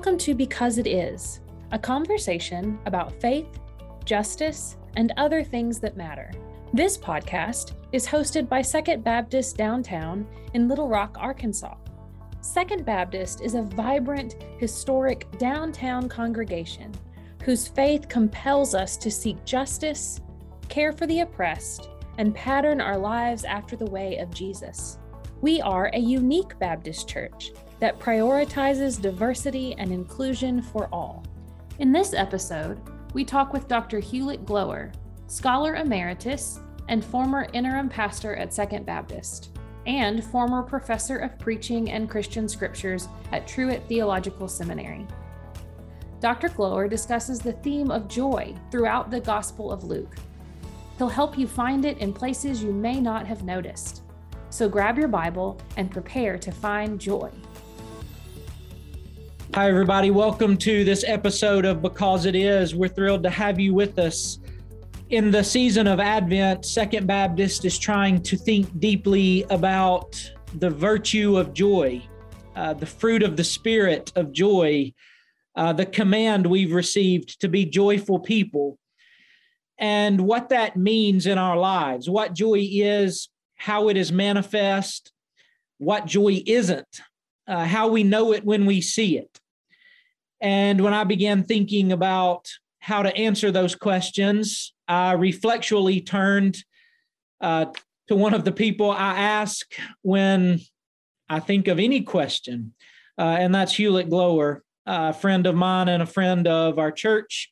Welcome to Because It Is, a conversation about faith, justice, and other things that matter. This podcast is hosted by Second Baptist Downtown in Little Rock, Arkansas. Second Baptist is a vibrant, historic downtown congregation whose faith compels us to seek justice, care for the oppressed, and pattern our lives after the way of Jesus. We are a unique Baptist church that prioritizes diversity and inclusion for all. In this episode, we talk with Dr. Hulitt Gloer, scholar emeritus and former interim pastor at Second Baptist, and former professor of preaching and Christian scriptures at Truett Theological Seminary. Dr. Gloer discusses the theme of joy throughout the Gospel of Luke. He'll help you find it in places you may not have noticed. So grab your Bible and prepare to find joy. Hi, everybody. Welcome to this episode of Because It Is. We're thrilled to have you with us. In the season of Advent, Second Baptist is trying to think deeply about the virtue of joy, uh, the fruit of the Spirit of joy, uh, the command we've received to be joyful people, and what that means in our lives, what joy is, how it is manifest, what joy isn't, uh, how we know it when we see it. And when I began thinking about how to answer those questions, I reflexually turned uh, to one of the people I ask when I think of any question, uh, and that's Hulitt Gloer, a friend of mine and a friend of our church.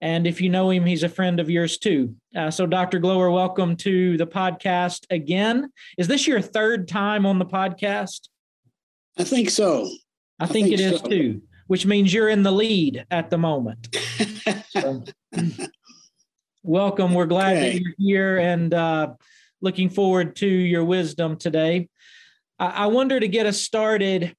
And if you know him, he's a friend of yours too. Uh, so, Dr. Gloer, welcome to the podcast again. Is this your third time on the podcast? I think so. I, I think, think, it so. is too which means you're in the lead at the moment. so, welcome. We're glad okay. that you're here and uh, looking forward to your wisdom today. I, I wonder to get us started,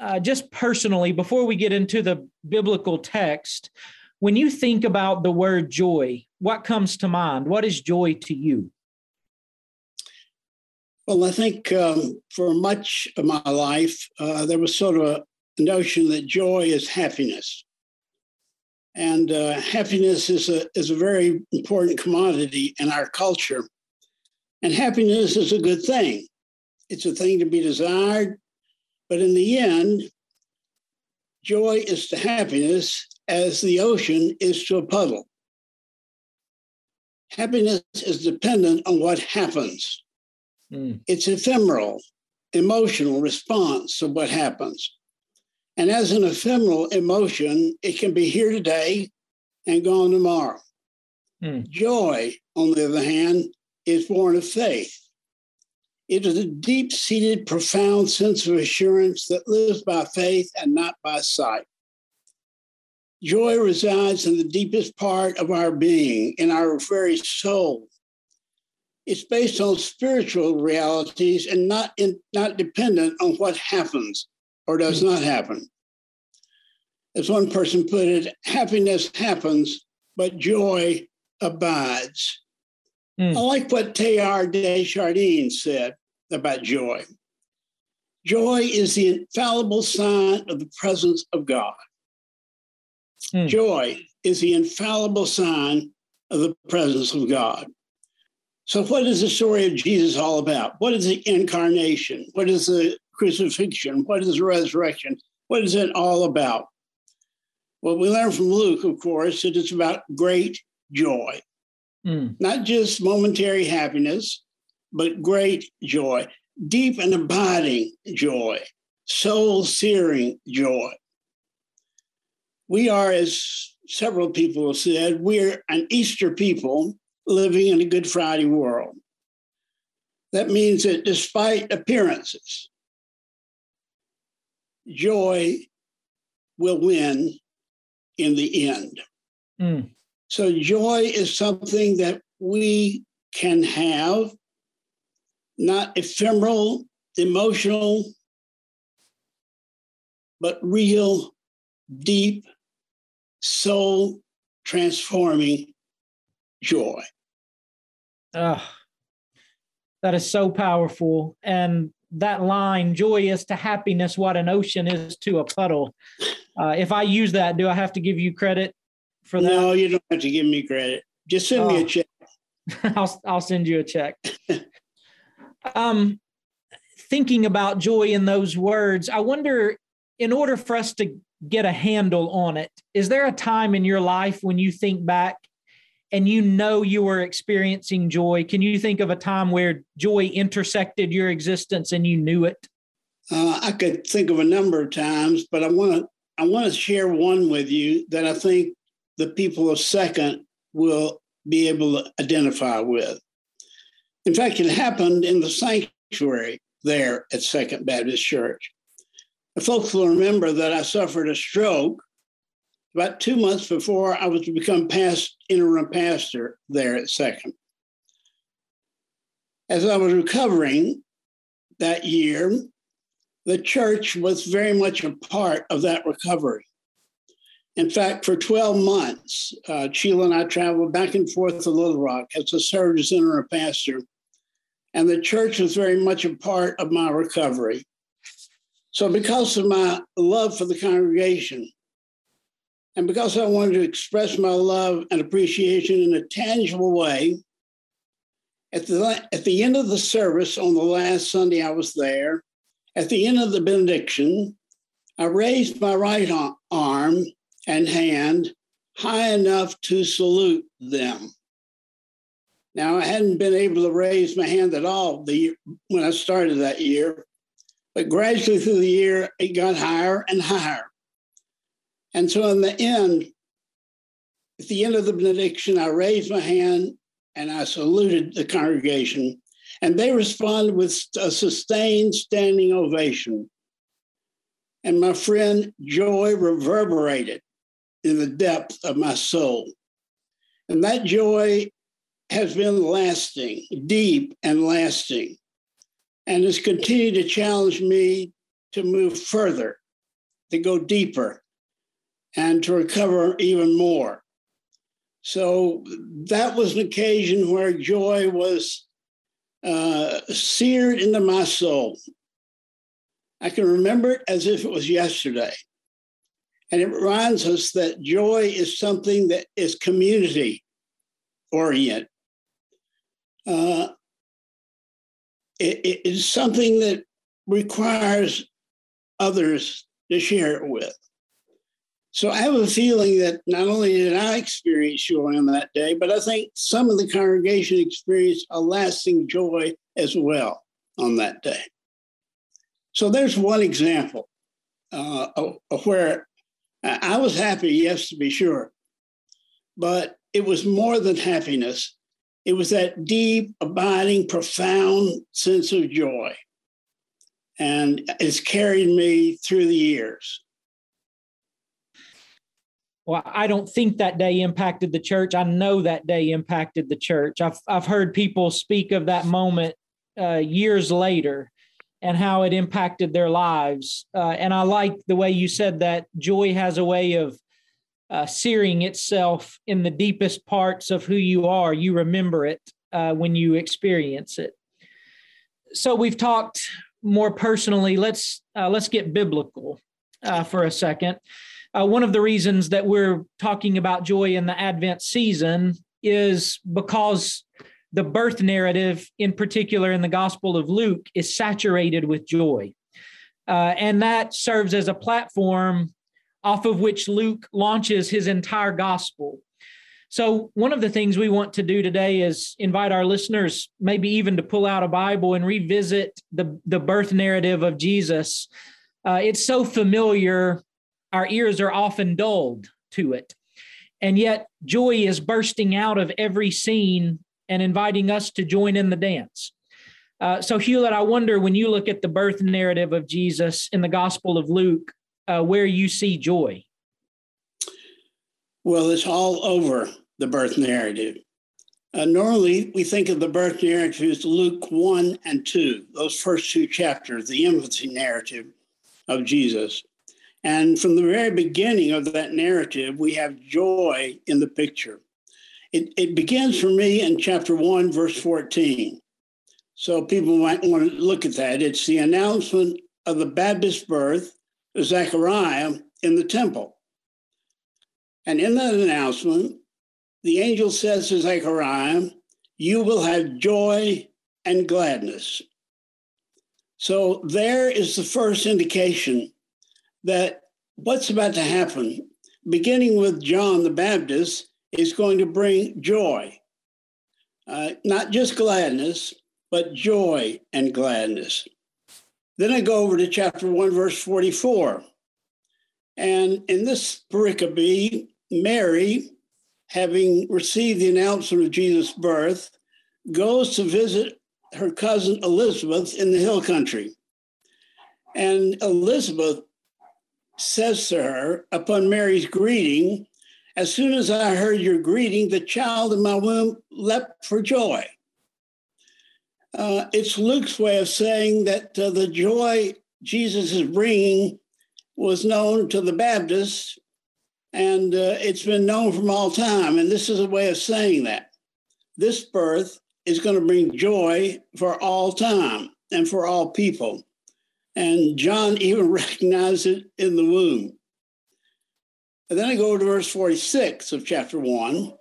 uh, just personally, before we get into the biblical text, when you think about the word joy, what comes to mind? What is joy to you? Well, I think um, for much of my life, uh, there was sort of a, notion that joy is happiness. And uh, happiness is a, is a very important commodity in our culture. And happiness is a good thing. It's a thing to be desired. But in the end, joy is to happiness as the ocean is to a puddle. Happiness is dependent on what happens. Mm. It's ephemeral, emotional response of what happens. And as an ephemeral emotion, it can be here today and gone tomorrow. Mm. Joy, on the other hand, is born of faith. It is a deep seated, profound sense of assurance that lives by faith and not by sight. Joy resides in the deepest part of our being, in our very soul. It's based on spiritual realities and not, in, not dependent on what happens or does not happen. As one person put it, happiness happens, but joy abides. Mm. I like what Teilhard de Chardin said about joy. Joy is the infallible sign of the presence of God. Mm. Joy is the infallible sign of the presence of God. So, what is the story of Jesus all about? What is the incarnation? What is the crucifixion? What is resurrection? What is it all about? Well, we learn from Luke, of course, that it's about great joy, mm. not just momentary happiness, but great joy, deep and abiding joy, soul searing joy. We are, as several people have said, we're an Easter people living in a Good Friday world. That means that despite appearances, joy will win in the end. Mm. So, joy is something that we can have, not ephemeral, emotional, but real, deep, soul transforming joy. Oh, that is so powerful. And that line, joy is to happiness what an ocean is to a puddle. Uh, if I use that, do I have to give you credit for that? No, you don't have to give me credit. Just send me a oh. check. I'll I'll send you a check. um, thinking about joy in those words, I wonder, in order for us to get a handle on it, is there a time in your life when you think back and you know you were experiencing joy? Can you think of a time where joy intersected your existence and you knew it? Uh, I could think of a number of times, but I want to I want to share one with you that I think the people of Second will be able to identify with. In fact, it happened in the sanctuary there at Second Baptist Church. The folks will remember that I suffered a stroke about two months before I was to become past interim pastor there at Second. As I was recovering that year, the church was very much a part of that recovery. In fact, for 12 months, uh, Sheila and I traveled back and forth to Little Rock as a service interim pastor, and the church was very much a part of my recovery. So, because of my love for the congregation, and because I wanted to express my love and appreciation in a tangible way, at the, at the end of the service on the last Sunday I was there, at the end of the benediction, I raised my right arm and hand high enough to salute them. Now, I hadn't been able to raise my hand at all the, when I started that year, but gradually through the year, it got higher and higher. And so, in the end, at the end of the benediction, I raised my hand and I saluted the congregation and they responded with a sustained standing ovation. And my friend, joy reverberated in the depth of my soul. And that joy has been lasting, deep and lasting, and has continued to challenge me to move further, to go deeper, and to recover even more. So that was an occasion where joy was uh, seared into my soul. I can remember it as if it was yesterday. And it reminds us that joy is something that is community oriented. Uh, it, it is something that requires others to share it with. So I have a feeling that not only did I experience joy on that day, but I think some of the congregation experienced a lasting joy as well on that day. So there's one example uh, of, of where I was happy, yes, to be sure, but it was more than happiness. It was that deep, abiding, profound sense of joy. And it's carried me through the years well, I don't think that day impacted the church. I know that day impacted the church. I've I've heard people speak of that moment uh, years later and how it impacted their lives. Uh, and I like the way you said that joy has a way of uh, searing itself in the deepest parts of who you are. You remember it uh, when you experience it. So we've talked more personally. Let's uh, let's get biblical uh, for a second. Uh, one of the reasons that we're talking about joy in the Advent season is because the birth narrative, in particular in the Gospel of Luke, is saturated with joy. Uh, and that serves as a platform off of which Luke launches his entire gospel. So, one of the things we want to do today is invite our listeners, maybe even to pull out a Bible and revisit the, the birth narrative of Jesus. Uh, it's so familiar our ears are often dulled to it. And yet, joy is bursting out of every scene and inviting us to join in the dance. Uh, so, Hulitt, I wonder when you look at the birth narrative of Jesus in the Gospel of Luke, uh, where you see joy. Well, it's all over the birth narrative. Uh, normally, we think of the birth narrative as Luke 1 and 2, those first two chapters, the infancy narrative of Jesus. And from the very beginning of that narrative, we have joy in the picture. It, it begins for me in chapter 1, verse 14. So people might want to look at that. It's the announcement of the Baptist birth of Zechariah in the temple. And in that announcement, the angel says to Zechariah, You will have joy and gladness. So there is the first indication that what's about to happen, beginning with John the Baptist, is going to bring joy. Uh, not just gladness, but joy and gladness. Then I go over to chapter 1, verse 44. And in this pericope, Mary, having received the announcement of Jesus' birth, goes to visit her cousin Elizabeth in the hill country. And Elizabeth says to her, upon Mary's greeting, As soon as I heard your greeting, the child in my womb leapt for joy. Uh, it's Luke's way of saying that uh, the joy Jesus is bringing was known to the Baptists, and uh, it's been known from all time. And this is a way of saying that this birth is going to bring joy for all time and for all people. And John even recognized it in the womb. And then I go to verse 46 of chapter 1.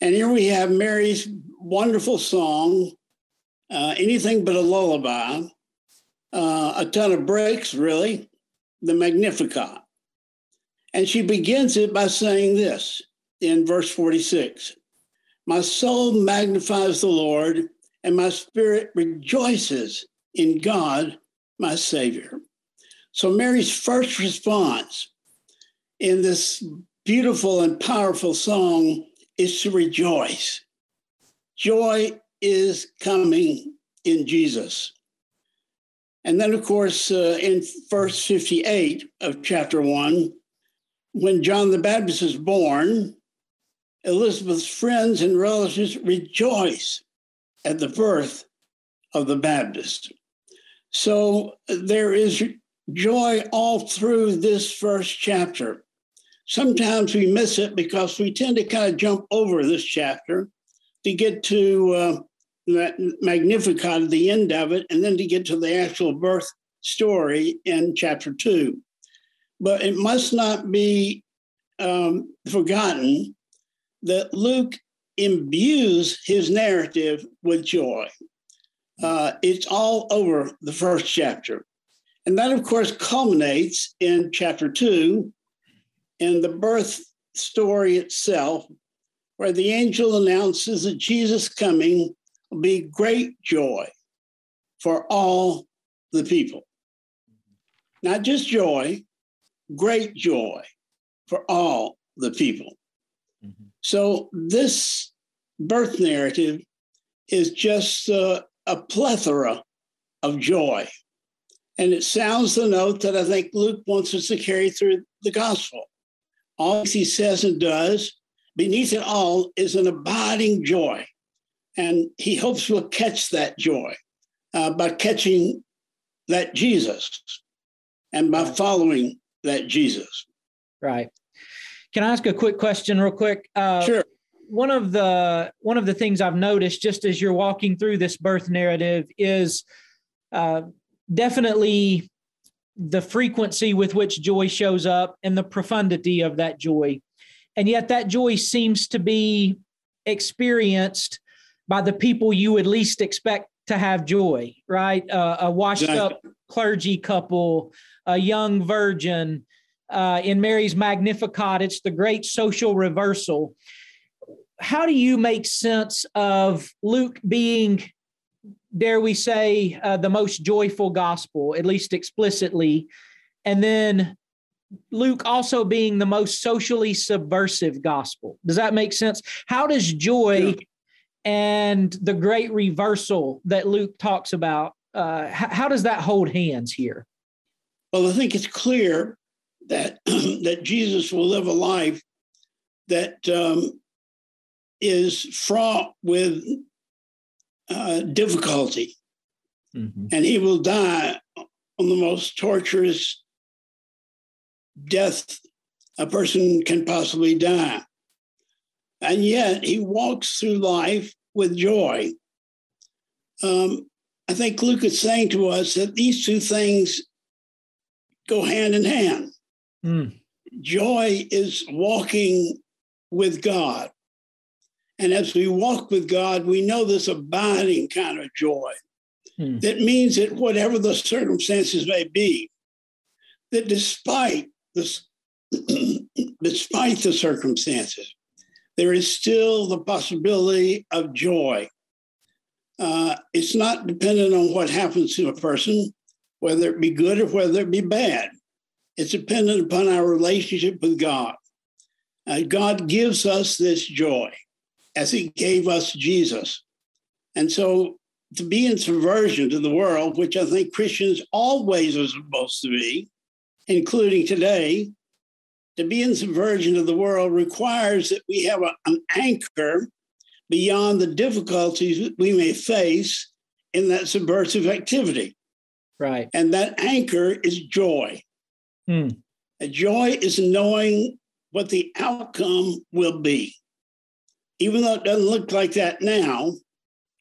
And here we have Mary's wonderful song, uh, Anything But a Lullaby, uh, a ton of breaks, really, the Magnificat. And she begins it by saying this in verse 46 My soul magnifies the Lord, and my spirit rejoices in God my Savior. So Mary's first response in this beautiful and powerful song is to rejoice. Joy is coming in Jesus. And then, of course, uh, in verse 58 of chapter 1, when John the Baptist is born, Elizabeth's friends and relatives rejoice at the birth of the Baptist. So there is joy all through this first chapter. Sometimes we miss it because we tend to kind of jump over this chapter to get to uh, that Magnificat at the end of it, and then to get to the actual birth story in chapter two. But it must not be um, forgotten that Luke imbues his narrative with joy. Uh, it's all over the first chapter. And that, of course, culminates in chapter two in the birth story itself, where the angel announces that Jesus' coming will be great joy for all the people. Not just joy, great joy for all the people. Mm-hmm. So, this birth narrative is just uh, a plethora of joy. And it sounds the note that I think Luke wants us to carry through the gospel. All he says and does, beneath it all, is an abiding joy. And he hopes we'll catch that joy uh, by catching that Jesus and by following that Jesus. Right. Can I ask a quick question, real quick? Uh, sure one of the one of the things I've noticed just as you're walking through this birth narrative is uh, definitely the frequency with which joy shows up and the profundity of that joy, and yet that joy seems to be experienced by the people you would least expect to have joy. Right, uh, a washed up clergy couple, a young virgin. Uh, in Mary's Magnificat, it's the great social reversal how do you make sense of Luke being, dare we say, uh, the most joyful gospel, at least explicitly, and then Luke also being the most socially subversive gospel? Does that make sense? How does joy and the great reversal that Luke talks about, uh, how, how does that hold hands here? Well, I think it's clear that that Jesus will live a life that um, is fraught with uh, difficulty. Mm-hmm. And he will die on the most torturous death a person can possibly die. And yet he walks through life with joy. Um, I think Luke is saying to us that these two things go hand in hand. Mm. joy is walking with God. And as we walk with God, we know this abiding kind of joy. Hmm. That means that whatever the circumstances may be, that despite this, despite the circumstances, there is still the possibility of joy. Uh, it's not dependent on what happens to a person, whether it be good or whether it be bad. It's dependent upon our relationship with God. Uh, God gives us this joy as He gave us Jesus. And so to be in subversion to the world, which I think Christians always are supposed to be, including today, to be in subversion to the world requires that we have a, an anchor beyond the difficulties we may face in that subversive activity. Right. And that anchor is joy. Hmm. joy is knowing what the outcome will be. Even though it doesn't look like that now,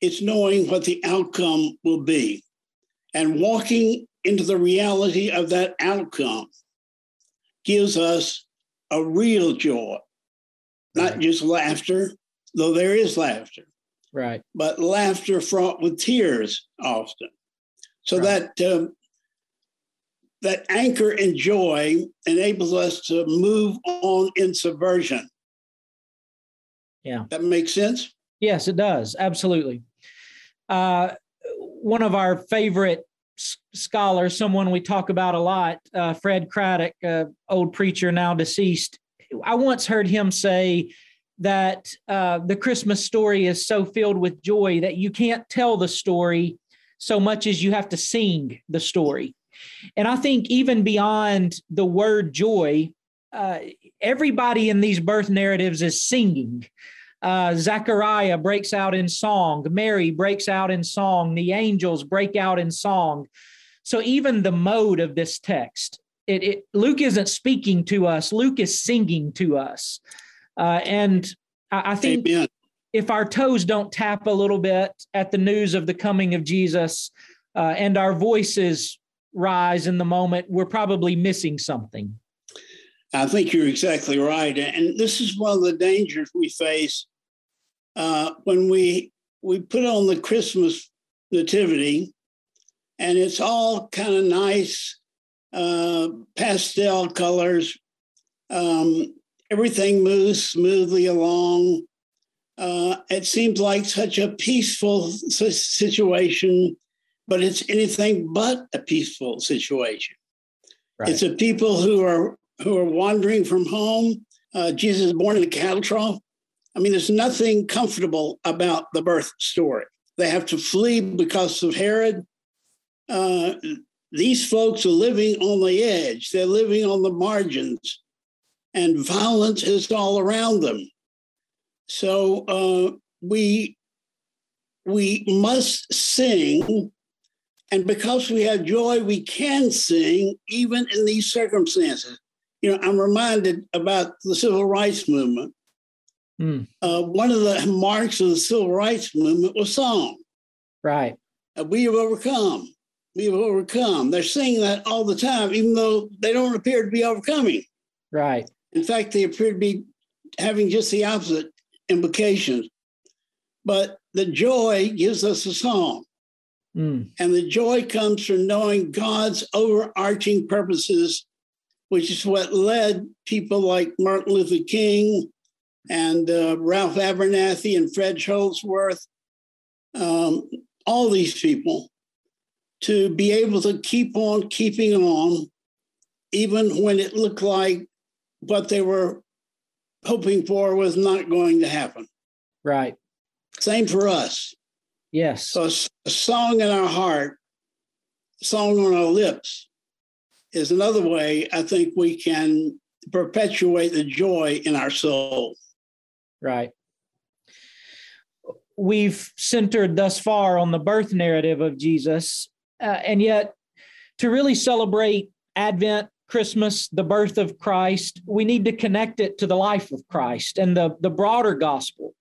it's knowing what the outcome will be and walking into the reality of that outcome gives us a real joy, not right. just laughter, though there is laughter. Right. But laughter fraught with tears often. So right. that um, that anchor and joy enables us to move on in subversion. Yeah. That makes sense? Yes, it does. Absolutely. Uh, one of our favorite scholars, someone we talk about a lot, uh, Fred Craddock, uh, old preacher now deceased. I once heard him say that uh, the Christmas story is so filled with joy that you can't tell the story so much as you have to sing the story. And I think even beyond the word joy, uh, everybody in these birth narratives is singing. Uh, Zechariah breaks out in song. Mary breaks out in song. The angels break out in song. So even the mode of this text, it, it Luke isn't speaking to us. Luke is singing to us, uh, and I, I think Amen. if our toes don't tap a little bit at the news of the coming of Jesus, uh, and our voices rise in the moment, we're probably missing something. I think you're exactly right. And this is one of the dangers we face uh, when we we put on the Christmas nativity, and it's all kind of nice uh, pastel colors. Um, everything moves smoothly along. Uh, it seems like such a peaceful situation, but it's anything but a peaceful situation. Right. It's a people who are who are wandering from home. Uh, Jesus is born in a cattle trough. I mean, there's nothing comfortable about the birth story. They have to flee because of Herod. Uh, these folks are living on the edge, they're living on the margins, and violence is all around them. So uh, we we must sing, and because we have joy, we can sing even in these circumstances. You know, I'm reminded about the civil rights movement. Mm. Uh, one of the marks of the civil rights movement was song. Right. Uh, we have overcome. We have overcome. They're saying that all the time, even though they don't appear to be overcoming. Right. In fact, they appear to be having just the opposite implications. But the joy gives us a song. Mm. And the joy comes from knowing God's overarching purposes, which is what led people like Martin Luther King, and uh, Ralph Abernathy and Fred Shuttlesworth, um, all these people, to be able to keep on keeping on, even when it looked like what they were hoping for was not going to happen. Right. Same for us. Yes. So a song in our heart, a song on our lips is another way I think we can perpetuate the joy in our soul. Right. We've centered thus far on the birth narrative of Jesus, uh, and yet to really celebrate Advent, Christmas, the birth of Christ, we need to connect it to the life of Christ and the, the broader gospel.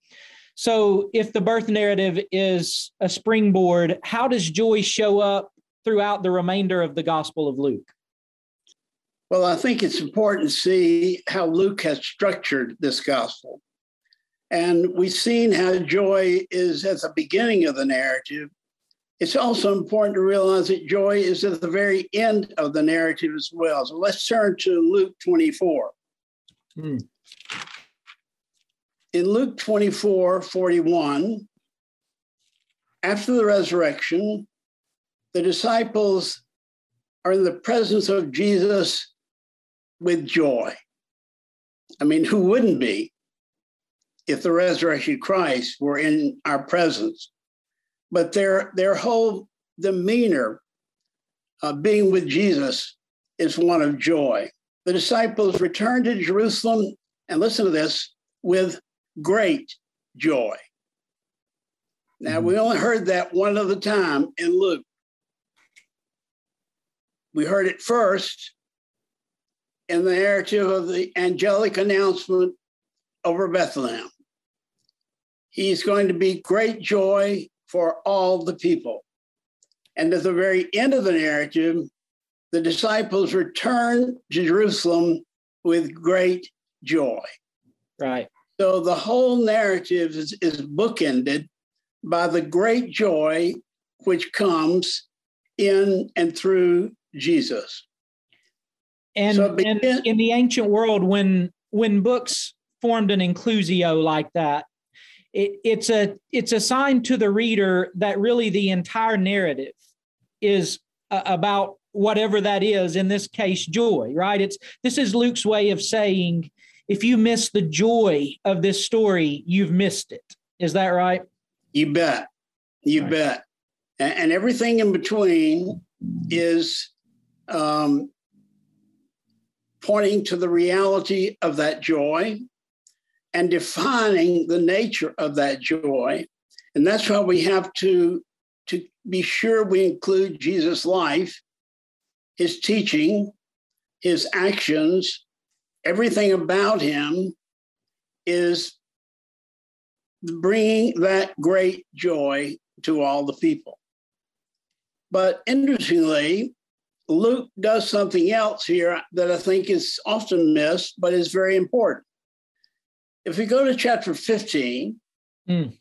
So, if the birth narrative is a springboard, how does joy show up throughout the remainder of the Gospel of Luke? Well, I think it's important to see how Luke has structured this gospel. And we've seen how joy is at the beginning of the narrative. It's also important to realize that joy is at the very end of the narrative as well. So let's turn to Luke 24. Hmm. In Luke 24 41, after the resurrection, the disciples are in the presence of Jesus with joy. I mean, who wouldn't be if the resurrected Christ were in our presence? But their, their whole demeanor uh, being with Jesus is one of joy. The disciples returned to Jerusalem, and listen to this, with great joy. Now, we only heard that one other time in Luke. We heard it first in the narrative of the angelic announcement over Bethlehem. He's going to be great joy for all the people. And at the very end of the narrative, the disciples return to Jerusalem with great joy. Right. So the whole narrative is, is bookended by the great joy which comes in and through Jesus. And, so begin- and in the ancient world, when when books formed an inclusio like that, it, it's a it's a sign to the reader that really the entire narrative is uh, about whatever that is. In this case, joy. Right? It's this is Luke's way of saying if you miss the joy of this story, you've missed it. Is that right? You bet. You right. bet. And, and, everything in between is um, pointing to the reality of that joy and defining the nature of that joy. And that's why we have to, to be sure we include Jesus' life, his teaching, his actions, everything about him is bringing that great joy to all the people. But interestingly, Luke does something else here that I think is often missed, but is very important. If we go to chapter 15, mm.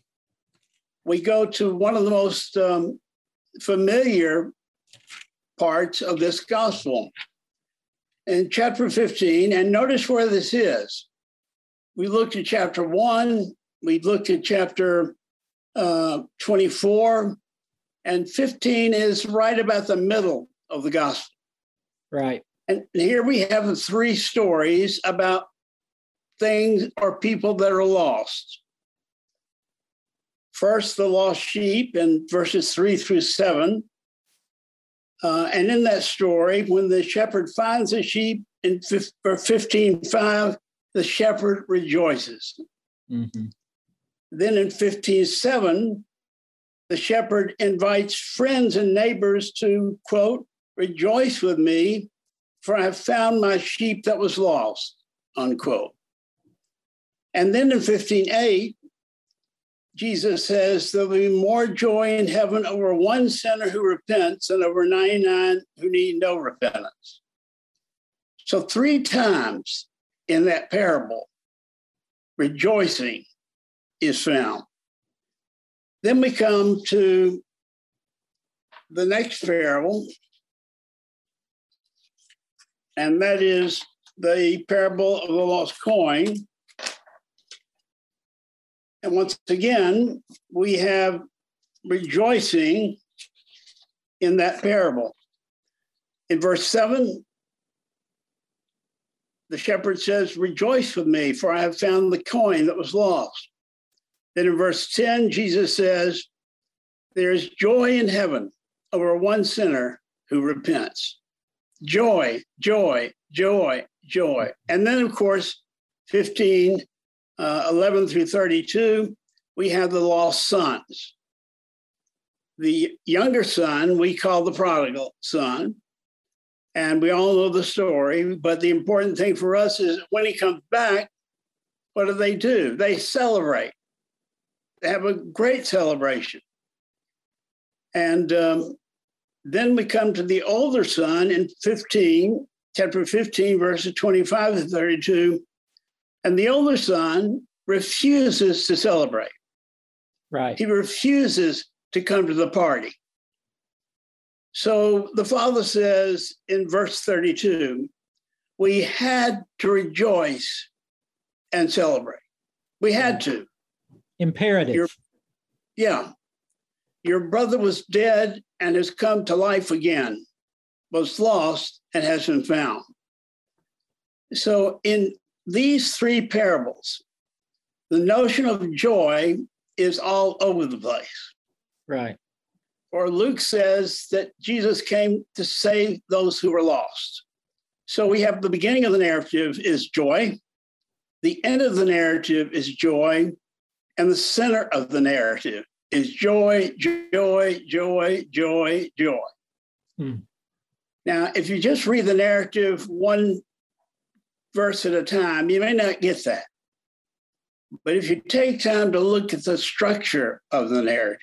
we go to one of the most um, familiar parts of this gospel. In chapter 15, and notice where this is. We looked at chapter 1, we looked at chapter uh, 24, and 15 is right about the middle of the gospel. Right. And here we have three stories about things or people that are lost. First, the lost sheep in verses three through seven. Uh, and in that story, when the shepherd finds a sheep in 15 5, the shepherd rejoices. Mm-hmm. Then in 15:7, the shepherd invites friends and neighbors to, quote, rejoice with me, for I have found my sheep that was lost, unquote. And then in 15:8, Jesus says there'll be more joy in heaven over one sinner who repents than over 99 who need no repentance. So, three times in that parable, rejoicing is found. Then we come to the next parable, and that is the parable of the lost coin. And once again, we have rejoicing in that parable. In verse 7, the shepherd says, Rejoice with me, for I have found the coin that was lost. Then in verse 10, Jesus says, There's joy in heaven over one sinner who repents. Joy, joy, joy, joy. And then, of course, 15, uh, 11 through 32, we have the lost sons. The younger son we call the prodigal son. And we all know the story. But the important thing for us is when he comes back, what do they do? They celebrate. They have a great celebration. And um, then we come to the older son in 15, chapter 15, verses 25 to 32. And the older son refuses to celebrate. Right. He refuses to come to the party. So the father says in verse 32 we had to rejoice and celebrate. We had to. Imperative. Your, yeah. Your brother was dead and has come to life again, was lost and has been found. So, in these three parables, the notion of joy is all over the place. Right. Or Luke says that Jesus came to save those who were lost. So we have the beginning of the narrative is joy, the end of the narrative is joy, and the center of the narrative is joy, joy, joy, joy, joy. Hmm. Now, if you just read the narrative one verse at a time, you may not get that. But if you take time to look at the structure of the narrative,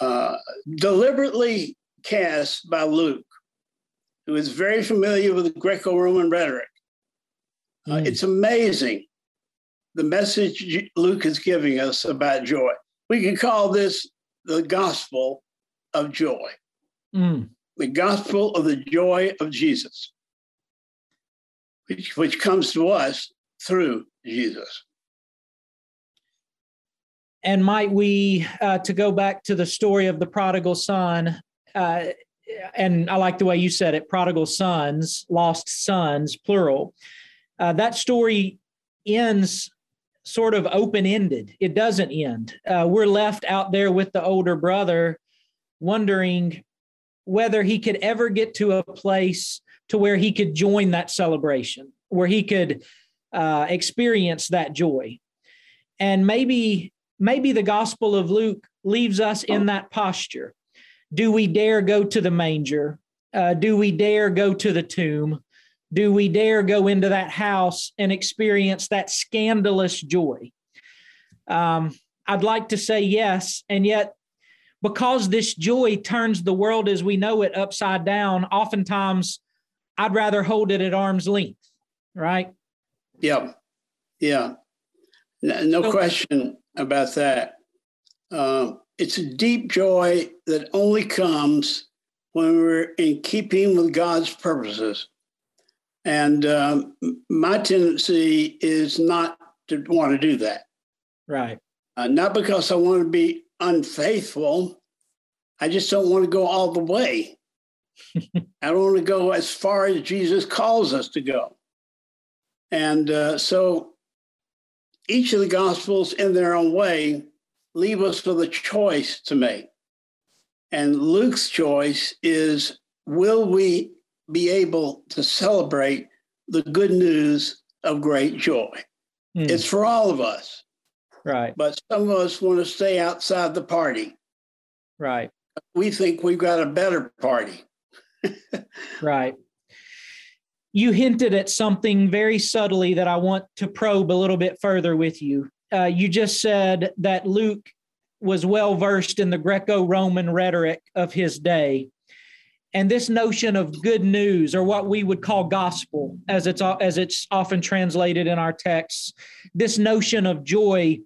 uh, deliberately cast by Luke, who is very familiar with Greco Roman rhetoric, uh, mm. it's amazing the message Luke is giving us about joy. We can call this the gospel of joy, mm. the gospel of the joy of Jesus, which, which comes to us through Jesus. And might we, uh, to go back to the story of the prodigal son, uh, and I like the way you said it prodigal sons, lost sons, plural. Uh, that story ends sort of open ended. It doesn't end. Uh, we're left out there with the older brother wondering whether he could ever get to a place to where he could join that celebration, where he could uh, experience that joy. And maybe maybe the Gospel of Luke leaves us in that posture. Do we dare go to the manger? Uh, do we dare go to the tomb? Do we dare go into that house and experience that scandalous joy? Um, I'd like to say yes. And yet, because this joy turns the world as we know it upside down, oftentimes I'd rather hold it at arm's length, right? Yeah. Yeah. No, no so, question about that. Uh, it's a deep joy that only comes when we're in keeping with God's purposes. And um, my tendency is not to want to do that. Right. Uh, not because I want to be unfaithful. I just don't want to go all the way. I don't want to go as far as Jesus calls us to go. And uh, so each of the Gospels, in their own way, leave us with a choice to make. And Luke's choice is will we be able to celebrate the good news of great joy? Mm. It's for all of us. Right. But some of us want to stay outside the party. Right. We think we've got a better party. right you hinted at something very subtly that I want to probe a little bit further with you. Uh, you just said that Luke was well versed in the Greco Roman rhetoric of his day. And this notion of good news, or what we would call gospel, as it's, as it's often translated in our texts, this notion of joy,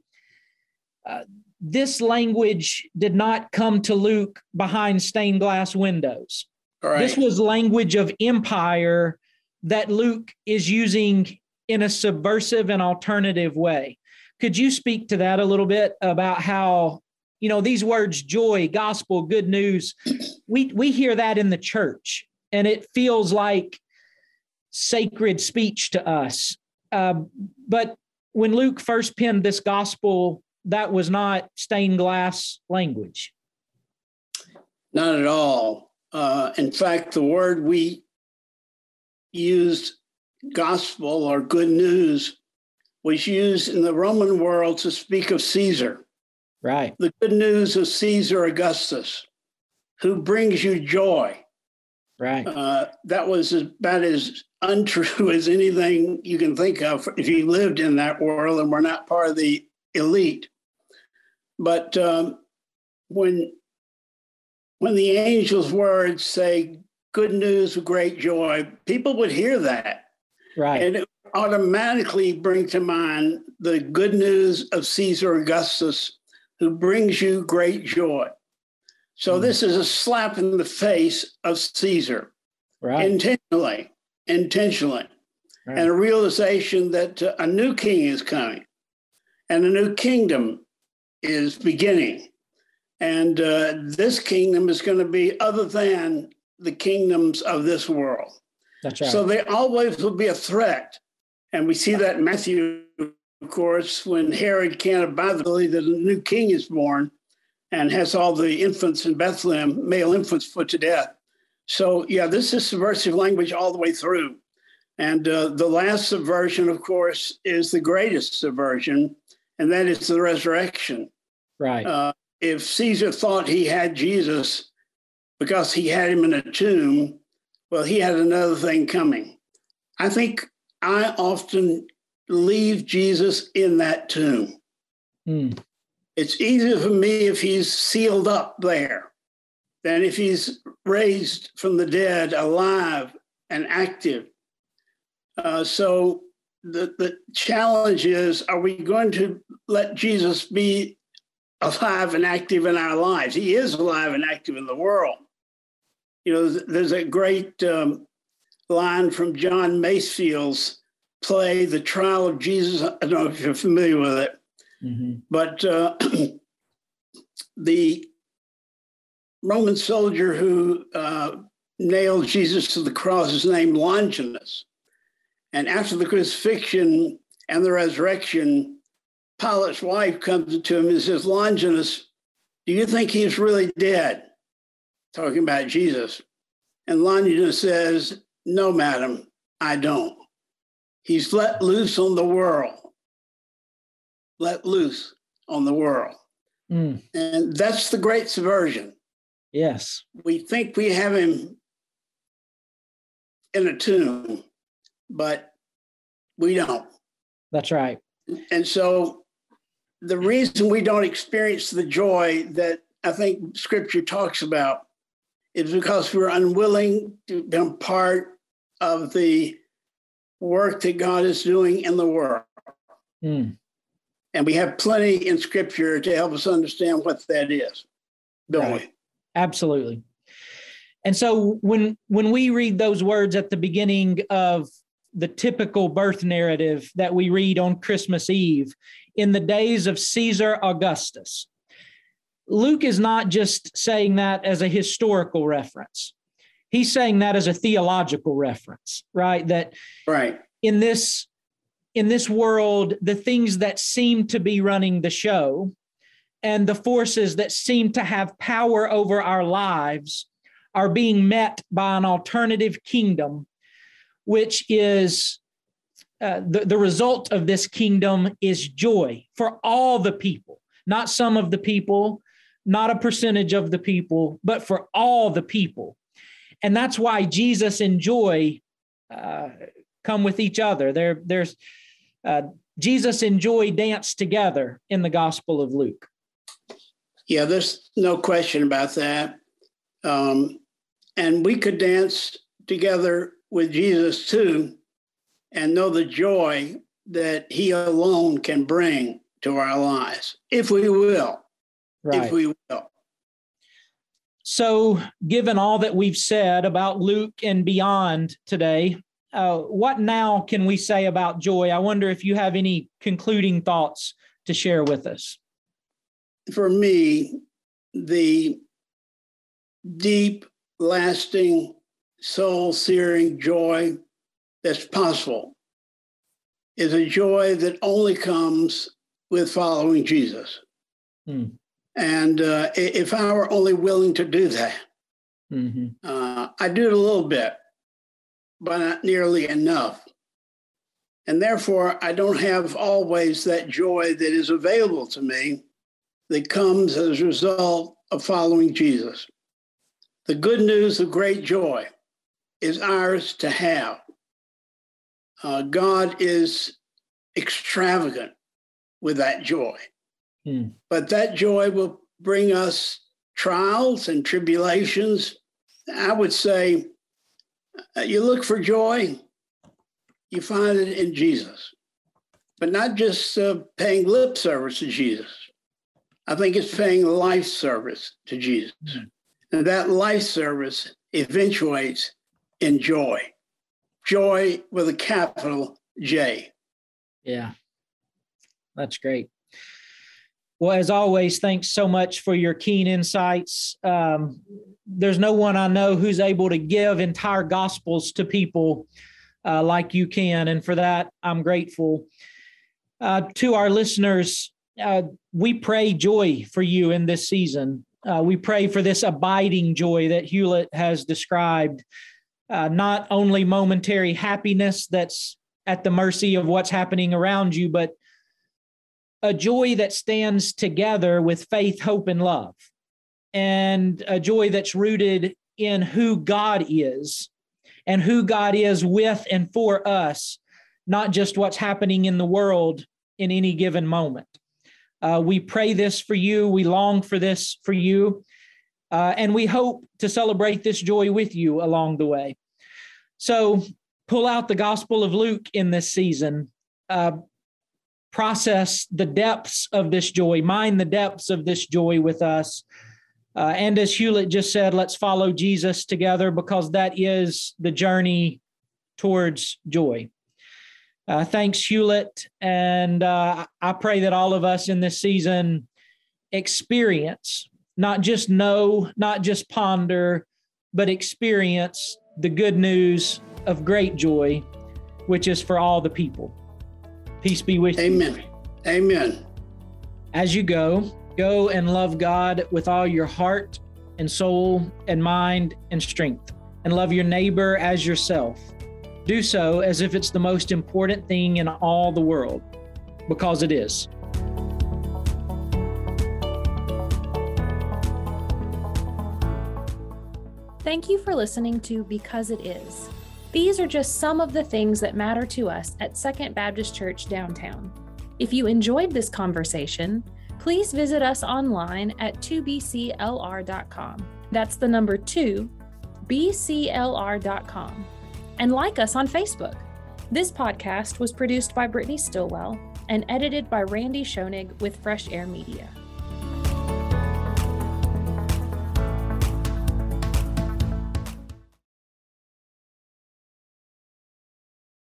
uh, this language did not come to Luke behind stained glass windows. Right. This was language of empire that Luke is using in a subversive and alternative way. Could you speak to that a little bit about how, you know, these words joy, gospel, good news, we we hear that in the church and it feels like sacred speech to us. Uh, but when Luke first penned this gospel, that was not stained glass language. Not at all. Uh, in fact, the word we used gospel or good news was used in the Roman world to speak of Caesar. Right. The good news of Caesar Augustus, who brings you joy. Right. Uh, that was about as untrue as anything you can think of if you lived in that world and were not part of the elite. But um, when when the angel's words say good news of great joy, people would hear that. Right. And it automatically bring to mind the good news of Caesar Augustus, who brings you great joy. So mm. this is a slap in the face of Caesar, right. intentionally, intentionally, right. and a realization that uh, a new king is coming, and a new kingdom is beginning, and uh, this kingdom is going to be other than the kingdoms of this world. That's right. So they always will be a threat. And we see that in Matthew, of course, when Herod can't abide the belief that a new king is born and has all the infants in Bethlehem, male infants, put to death. So, yeah, this is subversive language all the way through. And uh, the last subversion, of course, is the greatest subversion, and that is the resurrection. Right. Uh, if Caesar thought he had Jesus because he had him in a tomb, well, he had another thing coming. I think I often leave Jesus in that tomb. Mm. It's easier for me if he's sealed up there than if he's raised from the dead, alive and active. Uh, so the, the challenge is are we going to let Jesus be alive and active in our lives? He is alive and active in the world you know, there's a great um, line from John Masefield's play, The Trial of Jesus. I don't know if you're familiar with it, mm-hmm. but uh, the Roman soldier who uh, nailed Jesus to the cross is named Longinus. And after the crucifixion and the resurrection, Pilate's wife comes to him and says, Longinus, do you think he's really dead? talking about Jesus. And Longinus says, No, madam, I don't. He's let loose on the world. Let loose on the world. Mm. And that's the great subversion. Yes. We think we have him in a tomb, but we don't. That's right. And so the reason we don't experience the joy that I think scripture talks about is because we're unwilling to be part of the work that God is doing in the world. Mm. And we have plenty in scripture to help us understand what that is, don't right. we? Absolutely. And so when when we read those words at the beginning of the typical birth narrative that we read on Christmas Eve, in the days of Caesar Augustus, Luke is not just saying that as a historical reference. He's saying that as a theological reference, right? That right in this in this world, the things that seem to be running the show and the forces that seem to have power over our lives are being met by an alternative kingdom, which is uh, the, the result of this kingdom is joy for all the people, not some of the people, not a percentage of the people, but for all the people. And that's why Jesus and joy uh, come with each other. There, there's uh, Jesus and joy dance together in the Gospel of Luke. Yeah, there's no question about that. Um, and we could dance together with Jesus too and know the joy that he alone can bring to our lives, if we will right. if we will. So, given all that we've said about Luke and beyond today, uh, what now can we say about joy? I wonder if you have any concluding thoughts to share with us. For me, the deep, lasting, soul searing joy that's possible is a joy that only comes with following Jesus. Hmm. And uh, if I were only willing to do that, mm-hmm. uh, I do it a little bit, but not nearly enough. And therefore, I don't have always that joy that is available to me that comes as a result of following Jesus. The good news of great joy is ours to have. Uh, God is extravagant with that joy. Hmm. But that joy will bring us trials and tribulations. I would say uh, you look for joy, you find it in Jesus, but not just uh, paying lip service to Jesus. I think it's paying life service to Jesus. Mm-hmm. And that life service eventuates in joy. Joy with a capital J. Yeah. That's great. Well, as always, thanks so much for your keen insights. Um, there's no one I know who's able to give entire gospels to people uh, like you can. And for that, I'm grateful. Uh, to our listeners, uh, we pray joy for you in this season. Uh, we pray for this abiding joy that Hulitt has described, uh, not only momentary happiness that's at the mercy of what's happening around you, but a joy that stands together with faith, hope, and love, and a joy that's rooted in who God is and who God is with and for us, not just what's happening in the world in any given moment. Uh, we pray this for you. We long for this for you. Uh, and we hope to celebrate this joy with you along the way. So pull out the Gospel of Luke in this season. Uh, process the depths of this joy, mine the depths of this joy with us. Uh, and as Hulitt just said, let's follow Jesus together because that is the journey towards joy. Uh, thanks, Hulitt. And uh, I pray that all of us in this season experience, not just know, not just ponder, but experience the good news of great joy, which is for all the people. Peace be with Amen. you. Amen. Amen. As you go, go and love God with all your heart and soul and mind and strength, and love your neighbor as yourself. Do so as if it's the most important thing in all the world, because it is. Thank you for listening to Because It Is. These are just some of the things that matter to us at Second Baptist Church downtown. If you enjoyed this conversation, please visit us online at 2bclr.com. That's the number 2, bclr.com and like us on Facebook. This podcast was produced by Brittany Stillwell and edited by Randy Schoenig with Fresh Air Media.